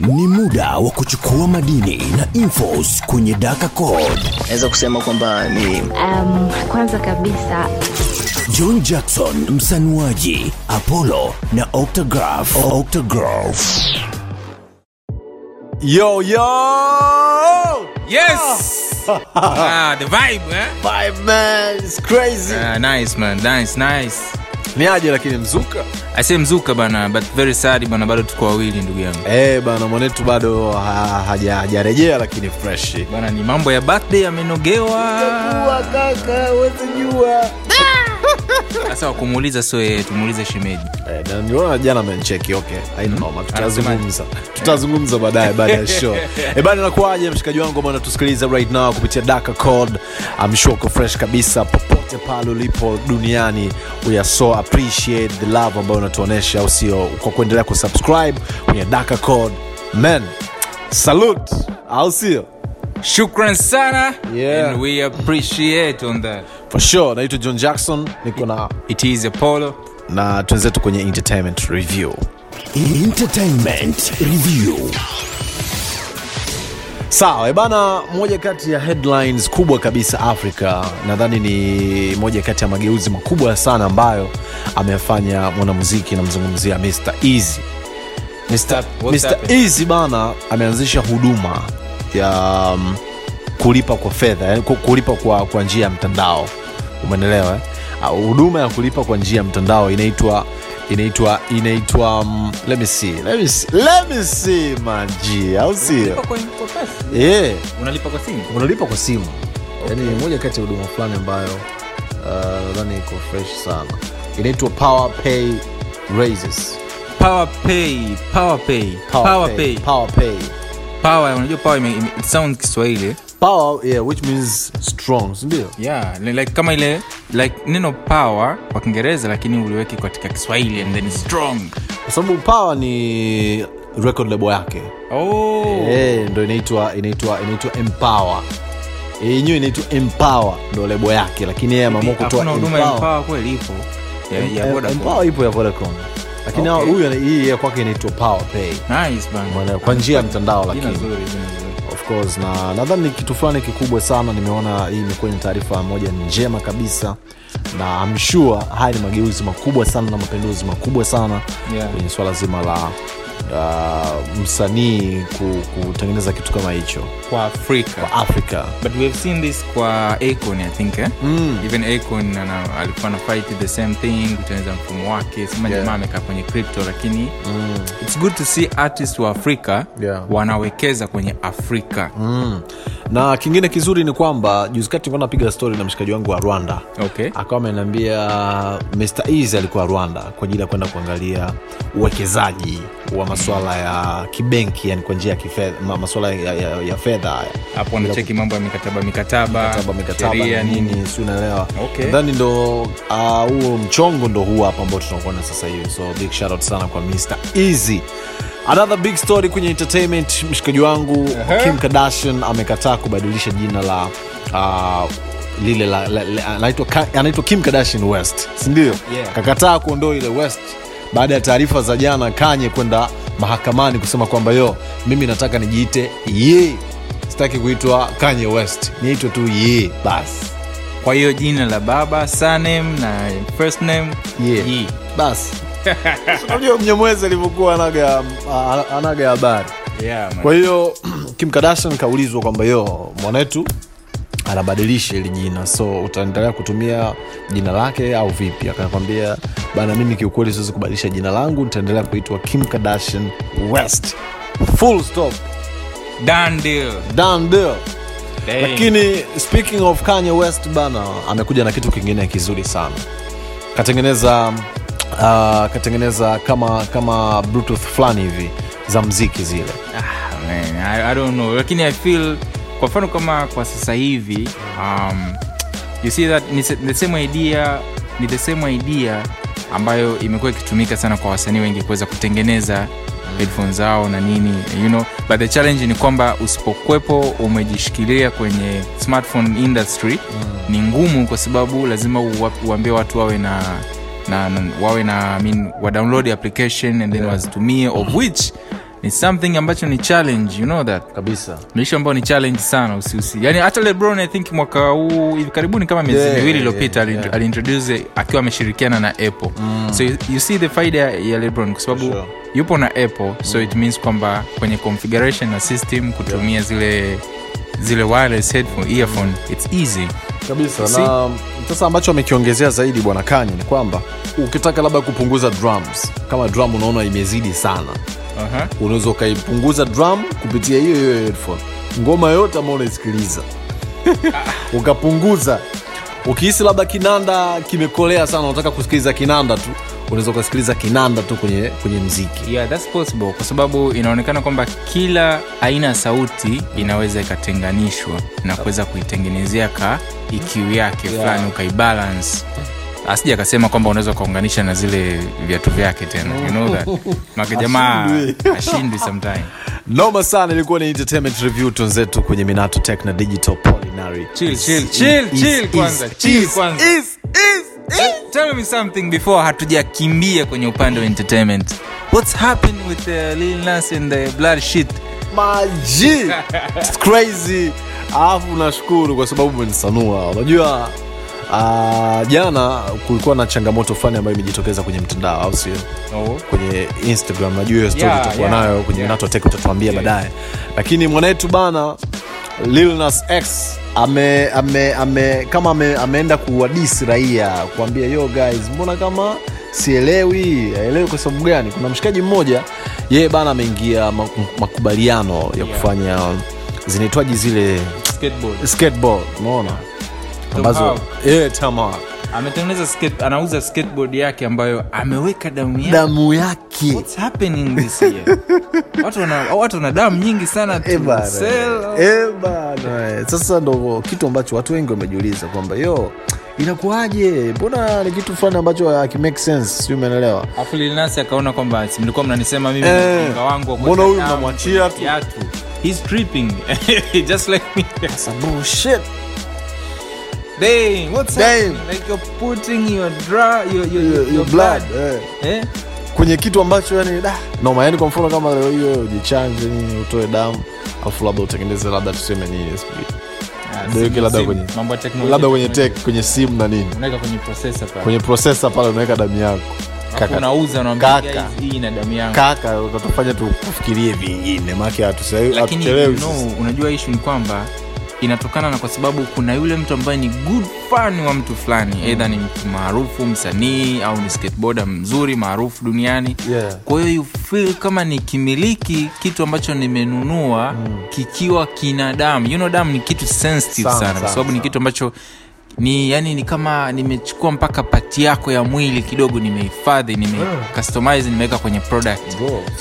Ni muda wa kuchukua madini na infos kwenye Daka Code. naweza kusema kwamba ni Um, kwanza kabisa John Jackson, msanuaji Apollo na Octograph. Octograph. Yo, yo! Yes! ah, the vibe, eh? Vibe, man, it's crazy. Ah, nice man, nice, nice. Ni aje lakini mzuka? ase mzuka bana, but very sad bana, bado tuko wawili ndugu yangu. Eh, bana mwanetu bado ha- haja- hajarejea lakini fresh. Bana ni mambo ya birthday amenogewa. kaka. Sasa wakumuuliza sio yeye, tumuulize shemeji. niona jana amencheki okay haina noma tutazungumza tutazungumza baadaye baada ya show e bana nakuaje mshikaji wangu ambao unatusikiliza right now kupitia daka code amshuko fresh kabisa popote pale ulipo duniani we are so appreciate the love ambayo unatuonyesha au sio kwa kuendelea kusubscribe kwenye daka code men salute au sio Shukran sana Yeah. and we appreciate on that. for sure naitwa john jackson niko na It is Apollo. na twenzetu kwenye entertainment review Entertainment Review. Sawa ebana moja kati ya headlines kubwa kabisa afrika nadhani ni moja kati ya mageuzi makubwa sana ambayo amefanya mwanamuziki namzungumzia mr easy mr, mr. easy bana ameanzisha huduma ya um, kulipa kwa fedha yani kulipa kwa, kwa njia ya mtandao umenelewa eh? Huduma ya kulipa kwa njia ya mtandao inaitwa inaitwa inaitwa um, let me see let me see, let me see manji au sio yeah. Unalipa kwa simu? unalipa kwa simu. Yani ni moja kati ya huduma fulani ambayo uh, iko fresh sana. Inaitwa power pay raises. Power pay, power pay, power, pay. power pay. Power, unajua power ime, ime, it sounds Kiswahili. Power yeah which means strong sindio yeah li- like kama ile like neno power kwa kiingereza lakini uliweki katika kiswahili and then strong kwa sababu power ni record label yake oh. Eh, ndo inaitwa inaitwa inaitwa empower Eh, yenyewe inaitwa empower ndo lebo yake lakini yeye ameamua kutoa hakuna huduma ya Empower. kweli ipo ya, ya Em- Vodacom. empower ipo ya vodacom lakini Okay. huyu ana- hii ya kwake inaitwa power pay nice bana kwa njia ya mtandao Jina lakini zuri, jina zuri. Course na nadhani ni kitu fulani kikubwa sana nimeona hii imekuwa ni taarifa moja njema kabisa na I'm sure haya ni mageuzi makubwa sana na mapinduzi makubwa sana Yeah. kwenye swala zima la uh, msanii kutengeneza kitu kama hicho kwa afrika kwa africa but we have seen this kwa acon I think eh? Mm. even acon alikuwa na fight the same thing kutengeneza mfumo wake sema Yeah. jamaa amekaa kwenye crypto lakini it's good to see artist wa afrika Yeah. wanawekeza kwenye afrika mm. na kingine kizuri ni kwamba juzikati napiga stori na mshikaji wangu wa rwanda okay akawa ameniambia mr easy alikuwa rwanda kwa ajili ya kwenda kuangalia uwekezaji wa maswala ya kibenki yani kwa njia ya kifedha ma- maswala ya, ya, ya fedha haya. Hapo wanacheki mambo ya mikataba mikataba mikataba mikataba sheria, na nini. si unaelewa. Okay. nadhani ndo huo uh, mchongo ndo huu hapa ambao tunakuona sasa hivi. So big shout out sana kwa mr easy. Another big story kwenye entertainment. Mshikaji wangu kim kardashian amekataa kubadilisha jina la uh, lile anaitwa kim kardashian west sindio Yeah. kakataa kuondoa ile west baada ya taarifa za jana kanye kwenda mahakamani kusema kwamba yo mimi nataka nijiite ye. Sitaki kuitwa kanye west niitwe tu ye basi kwa hiyo jina la baba surname na first name ye Ye. basi unajua mnyamwezi alivyokuwa anaga anaga habari. Yeah, kwa hiyo kim kardashian kaulizwa kwamba yo mwanetu anabadilisha ili jina. So utaendelea kutumia jina lake au vipi? Akakwambia bana mimi kiukweli siwezi kubadilisha jina langu nitaendelea kuitwa kim kardashian west. Full stop. Done deal. done deal. Dang. lakini speaking of kanye west bana amekuja na kitu kingine kizuri sana. Katengeneza uh, katengeneza kama kama bluetooth fulani hivi za mziki zile. Ah, man, I, I don't know. Lakini i feel kwa mfano kama kwa sasa hivi um, you see that ni the same idea ni the same idea ambayo imekuwa ikitumika sana kwa wasanii wengi kuweza kutengeneza headphone zao na nini you know. But the challenge ni kwamba usipokwepo umejishikilia kwenye smartphone industry ni ngumu kwa sababu lazima uambie watu wawe na na, na wawe na I mean, wa download application and then wazitumie of which ni something ambacho ni challenge you know that. Kabisa. Maisha ambayo ni challenge sana usiusi. Yani hata lebron i think mwaka huu hivi karibuni kama miezi Yeah, miwili iliyopita yeah, yeah. aliintroduce akiwa ameshirikiana na apple. So you, you see the faida ya- lebron kwa sababu Sure. yupo na apple so it means kwamba kwenye configuration na system kutumia zile zile wireless headphone earphone it's easy. Kabisa. Na sasa ambacho amekiongezea zaidi bwana kanye ni kwamba ukitaka labda kupunguza drums kama drum unaona imezidi sana uh-huh. unaweza ukaipunguza drum kupitia hiyo hiyo headphone. Ngoma yote ambao unaisikiliza. Ukapunguza. Ukihisi labda kinanda kimekolea sana unataka kusikiliza kinanda tu unaweza ukasikiliza kinanda tu kwenye kwenye mziki yeah that's possible kwa sababu inaonekana kwamba kila aina ya sauti inaweza ikatenganishwa na kuweza kuitengenezea ka iq yake Yeah. fulani ukaibalance asija akasema kwamba unaweza ukaunganisha na zile viatu vyake tena. You know that. Make jamaa Ashindwi. sometime noma sana ilikuwa ni entertainment review tunzetu kwenye minato tech na digital polinary Chill, chill, chill, chill kwanza, chill kwanza. is- is- Eh, tell me something before hatujakimbia kwenye upande wa entertainment. What's happened with the Lil Nas and the blood shit? Maji. It's crazy. Alafu nashukuru kwa sababu umenisanua. Unajua uh, jana kulikuwa na changamoto fulani ambayo imejitokeza kwenye mtandao au sio? Oh. kwenye instagram najua hiyo story Yeah, yeah, nayo kwenye yeah. natotek utatuambia Yeah. baadaye. Lakini mwanetu bana Lilnas X ame, ame, ame, kama ame, ameenda kuwadisi raia kuambia yo guys mbona kama sielewi? Aelewi kwa sababu gani? Kuna mshikaji mmoja yeye bana ameingia makubaliano ya kufanya zinaitwaji zile skateboard. skateboard umeona ambazo yeah, Tom Hawk. ametengeneza skate, anauza skateboard yake ambayo ameweka damu yake damu yake What's happening this year? watu wana watu wana damu nyingi sana Eh, bana. Eh, bana, eh. sasa ndo kitu ambacho watu wengi wamejiuliza kwamba yo inakuwaje mbona ni kitu fulani ambacho hakimake sense si umeelewa afu lilinasi akaona kwamba mlikuwa mnanisema mimi Eh, wangu mbona huyu mnamwachia tu? He's tripping just like me. Sasa bullshit. Dang, what's happening? Like you're putting your dra your your, your, Your- your blood, eh. Eh? kwenye kitu ambacho yani da noma yani kwa mfano kama leo hiyo ujichanje nini utoe damu alafu labda utengeneze labda tuseme nini sijui. Ah, simu- labda kwenye- labda kwenye tek kwenye simu na nini unaweka kwenye processor pale. kwenye processor pale unaweka damu yako kaka unauza unaambia hii ina damu yangu. kaka utatufanya tukufikirie vingine maake hatuchelewi unajua ishu ni kwamba inatokana na kwa sababu kuna yule mtu ambaye ni good fan wa mtu fulani mm. eidha ni mtu maarufu msanii au ni skateboarder mzuri maarufu duniani Yeah. kwa hiyo you feel kama nikimiliki kitu ambacho nimenunua mm. kikiwa kina damu you know damu ni kitu sensitive Sana, sana, kwa sababu ni kitu ambacho ni yani ni kama nimechukua mpaka pati yako ya mwili kidogo nimehifadhi nime customize nimeweka kwenye product.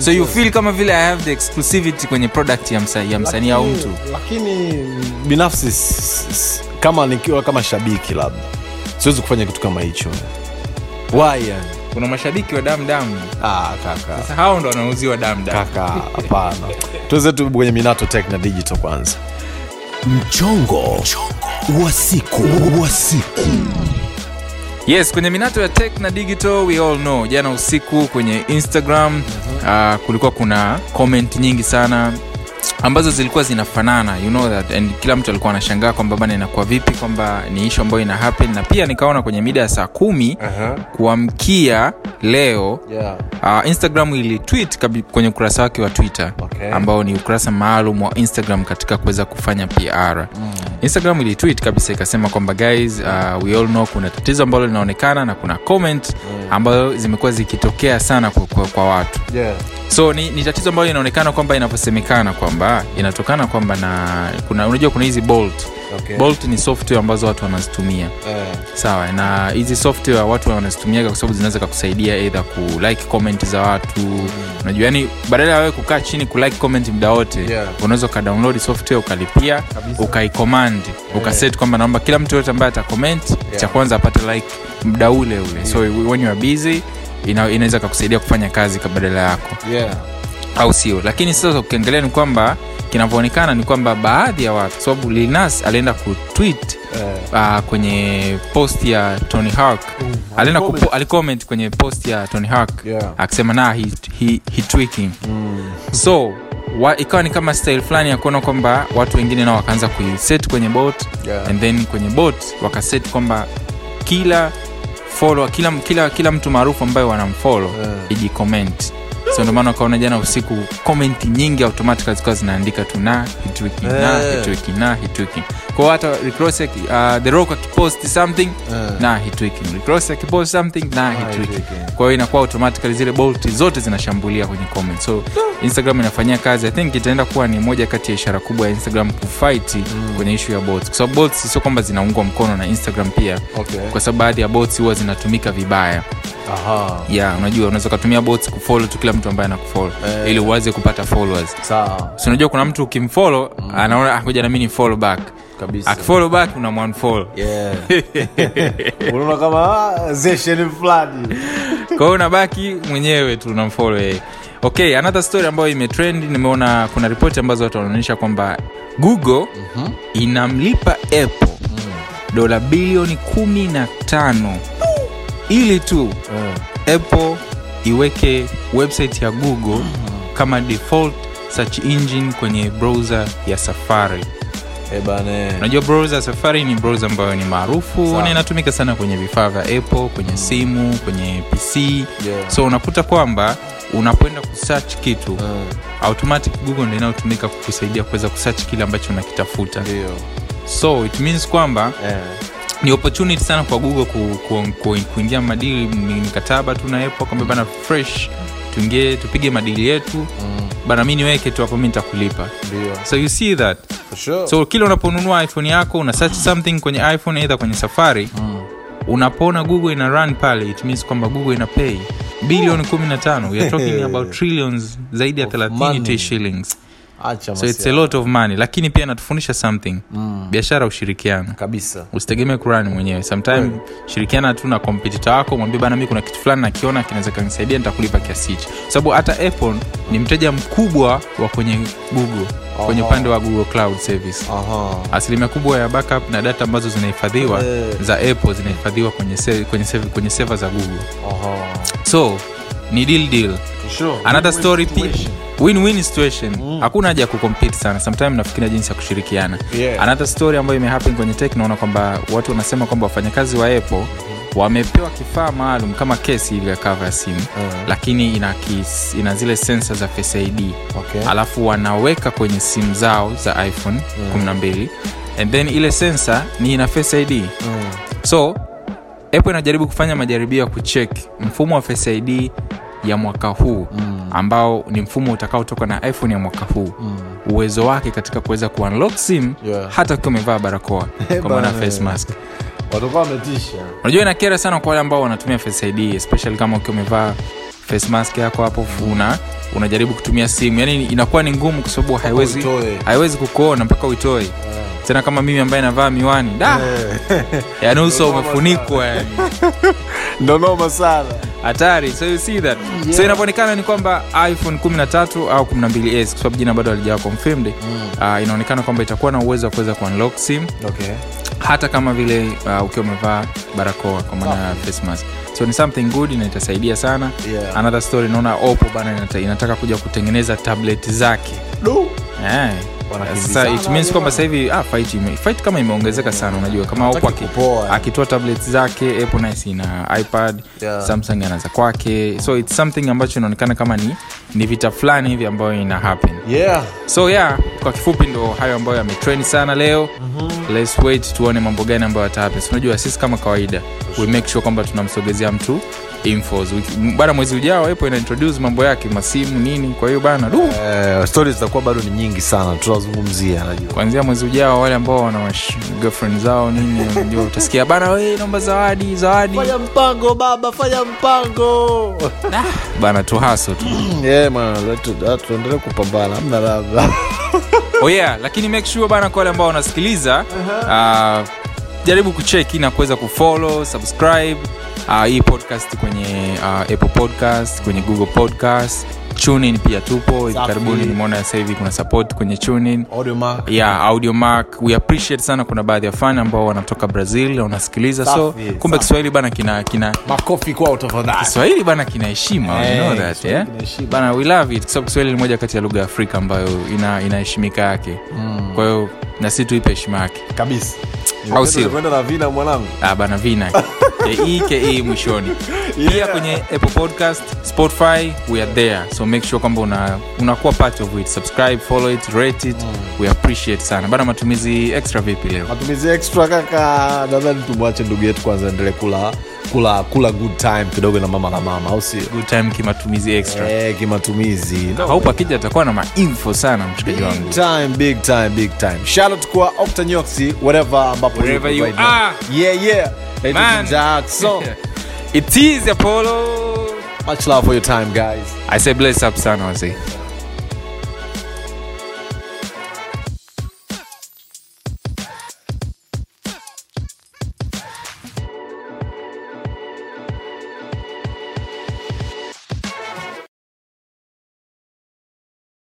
So you feel kama vile i have the exclusivity kwenye product ya, msa, ya msanii au mtu? lakini binafsi kama nikiwa kama shabiki labda siwezi kufanya kitu kama hicho. Why yani? Kuna mashabiki wa damu damu ah, sasa hao ndo wanauziwa damu damu hapana. Tuweze tu kwenye minato tech na digital kwanza mchongo wa siku wa siku. Yes kwenye minato ya tech na digital we all know. Jana usiku kwenye instagram uh, kulikuwa kuna comment nyingi sana ambazo zilikuwa zinafanana you know that. And kila mtu alikuwa anashangaa kwamba bana inakuwa vipi kwamba ni ishu ambayo ina happen. Na pia nikaona kwenye mida ya saa kumi kuamkia leo yeah. uh, instagram ilitweet kwenye ukurasa wake wa twitter. Okay. Ambao ni ukurasa maalum wa instagram katika kuweza kufanya pr mm. instagram ilitwit kabisa ikasema kwamba guys uh, we all know kuna tatizo ambalo linaonekana na kuna comment ambazo zimekuwa zikitokea sana kwa, kwa, kwa watu. Yeah. so ni, ni tatizo ambayo inaonekana kwamba inavyosemekana kwamba inatokana kwamba na kuna unajua kuna hizi bolt Okay. bolt ni software ambazo watu wanazitumia. Eh, sawa na hizi software watu wanazitumiaga kwa sababu zinaweza kakusaidia eidha kulike comment za watu. Unajua yani badala ya wewe kukaa chini kulike comment muda wote Yeah. unaweza ukadownload software ukalipia ukaicommand ukaset kwamba naomba kila mtu yote ambaye atacomment cha kwanza apate like muda ule ule. So when you are busy inaweza kakusaidia kufanya kazi ka badala yako. Yeah. Au sio lakini sasa ukiangalia ni kwamba kinavyoonekana ni kwamba baadhi ya watu sababu linas alienda kutwit Eh, uh, kwenye post ya tony hawk alienda alicomment. kwenye post ya tony hawk Yeah. akisema na he, he, he tweaking so ikawa ni kama style fulani ya kuona kwamba watu wengine nao wakaanza kuiset kwenye bot Yeah. and then kwenye bot wakaset kwamba kila follow, kila, kila, kila mtu maarufu ambaye wanamfollow Yeah. ijicomment so ndio maana ukaona jana usiku komenti nyingi automatically zikawa zinaandika tu na hitwiki na hitwiki na hitwiki kwao hata aki- uh, the rock akipost something Yeah. na hitwiki Rick akipost something na hitwiki kwa hiyo inakuwa automatically zile bolt zote zinashambulia kwenye comment. So instagram inafanyia kazi. I think itaenda kuwa ni moja kati ya ishara kubwa ya instagram kufight kwenye ishu ya bots. Kwa sababu bots sio kwamba zinaungwa mkono na instagram pia. Okay. kwa sababu baadhi ya bots huwa zinatumika vibaya. Yeah unajua unaweza ukatumia bots kufollow tu kila mtu ambaye anakufollow. Eh. ili uwaze kupata followers. Sawa. so unajua kuna mtu ukimfollow anaona "Ah, ngoja na mimi ni follow back akifollow back unamwanfollow Yeah. unaona kama ah, zesheni fulani. Kwa hiyo unabaki mwenyewe tu unamfollow yeye. Okay another story ambayo imetrend nimeona kuna ripoti ambazo watu wanaonyesha kwamba google inamlipa apple dola bilioni kumi na tano ili tu apple iweke website ya google kama default search engine kwenye browser ya safari. Eh, unajua browser safari ni browser ambayo ni maarufu na inatumika sana kwenye vifaa vya apple kwenye simu kwenye pc Yeah. so unakuta kwamba unapoenda kusearch kitu Mm, automatic google ndio inayotumika kukusaidia kuweza kusearch kile ambacho unakitafuta. Ndio. So it means kwamba Eh, ni opportunity sana kwa google ku, ku, ku, kuingia madili mikataba tu na apple kwamba bana fresh tuingie tupige madili yetu. Mm, bana mi niweke tu hapo mi nitakulipa. So you see that. For sure. so kila unaponunua iphone yako una search something kwenye iphone either kwenye safari Mm. unapoona google ina run pale it means kwamba google ina pay. Bilioni 15 weare talking about trillions zaidi ya Of 30 shillings acha so it's a lot of money lakini pia natufundisha something. Mm, biashara ushirikiano. Kabisa. Usitegemee kurani mwenyewe. Sometime shirikiana tu na kompetita wako mwambie bana mi kuna kitu fulani nakiona kinaweza kanisaidia nitakulipa kiasi hichi. Sababu hata apple ni mteja mkubwa wa kwenye google kwenye upande wa google cloud service. Aha. asilimia kubwa ya backup na data ambazo zinahifadhiwa hey. za apple zinahifadhiwa kwenye, se, kwenye, save, kwenye seva za google. Aha. so ni deal deal sure. another story pia win-win situation hakuna haja ya kucompete sana sometime nafikiria jinsi ya kushirikiana Yeah. another story ambayo imehappen kwenye tech naona kwamba watu wanasema kwamba wafanyakazi wa apple wamepewa kifaa maalum kama kesi ile ya cover ya simu Mm. lakini ina, kis, ina zile sensa za face id Okay. alafu wanaweka kwenye simu zao za iphone 12 and then ile sensa ni ina face id Mm. so apple inajaribu kufanya majaribio ya kuchek mfumo wa face id ya mwaka huu Mm. ambao ni mfumo utakaotoka na iphone ya mwaka huu. Mm. uwezo wake katika kuweza kuunlock sim Yeah. hata ukiwa umevaa barakoa kwa maana face mask. Watakuwa wametisha. Unajua inakera sana kwa wale ambao wanatumia face id especially kama ukiwa umevaa face mask yako hapo funa unajaribu kutumia simu. Yani inakuwa ni ngumu kwa sababu haiwezi haiwezi kukuona mpaka uitoe tena kama mimi ambaye navaa miwani. Da! Yani uso umefunikwa yani. Ndo sana. Hatari. So you see that. So inavyoonekana ni kwamba iphone 13 au 12s kwa sababu jina bado alijawa confirmed uh, inaonekana kwamba itakuwa na uwezo wa kuweza kuunlock sim. Okay. hata kama vile uh, ukiwa umevaa barakoa kwa maana ya face mask. So ni something good na itasaidia sana. Yeah. another story naona oppo bana inataka kuja kutengeneza tablet zake. No. Eh. Sasa it means kwamba sasa hivi ah, fight, ime, fight kama imeongezeka sana unajua kama akitoa tablets zake apple nice ina ipad Yeah. samsung anaza kwake. So its something ambacho inaonekana kama ni, ni vita fulani hivi ambayo ina happen. Yeah. so yeah kwa kifupi ndo hayo ambayo yametrend sana leo. Mm-hmm. let's wait tuone mambo gani ambayo yatahappen unajua sisi kama kawaida we make sure kwamba tunamsogezea mtu infos. Bana mwezi ujao apple ina introduce mambo yake masimu nini. Kwa hiyo bana du. Eh, stori zitakuwa bado ni nyingi sana tutazungumzia najua. Kuanzia mwezi ujao wale ambao wana girlfriend zao nini unajua utasikia bana we naomba zawadi zawadi. Fanya mpango baba fanya mpango. Bana tuhaso tu. Yeah, man, letu- ah, tuendelee kupambana amna labda oh yeah lakini make sure bana kwa wale ambao wanasikiliza uh, jaribu kucheki na kuweza kufollow subscribe uh, hii podcast kwenye uh, apple podcast kwenye google podcast tunin pia tupo. Hivi karibuni nimeona sasa hivi kuna support kwenye tunin audio yeah audio mark. We appreciate sana kuna baadhi ya fan ambao wanatoka brazil na wanasikiliza. So kumbe kiswahili bana kina kina makofi kwao tafadhali. Kiswahili bana kina heshima hey, you know that, yeah? bana we love it kwa sababu kiswahili ni moja kati ya lugha ya afrika ambayo ina inaheshimika yake. Mm. kwa hiyo na si tuipe heshima yake. Kabisa. Au sio? kwenda na vina mwanangu. Ah, bana vina ke ke mwishoni. Pia Yeah. kwenye apple podcast spotify we are there. So make sure kwamba una unakuwa part of it. Subscribe follow it rate it. We appreciate sana. Bana matumizi extra vipi leo? Matumizi extra kaka nadhani tumwache ndugu yetu kwanza endelee kula kula kula good time kidogo na mama na mama au sio good time kimatumizi extra eh, kimatumizi haupa akija atakuwa na mainfo sana mshikaji Big time, big time, big time. Shout out kwa Octanyoxi, whatever ambapo Wherever you right now. Yeah, yeah. Man. Jackson. it is apollo Much love for your time, guys. i say bless up sana wazee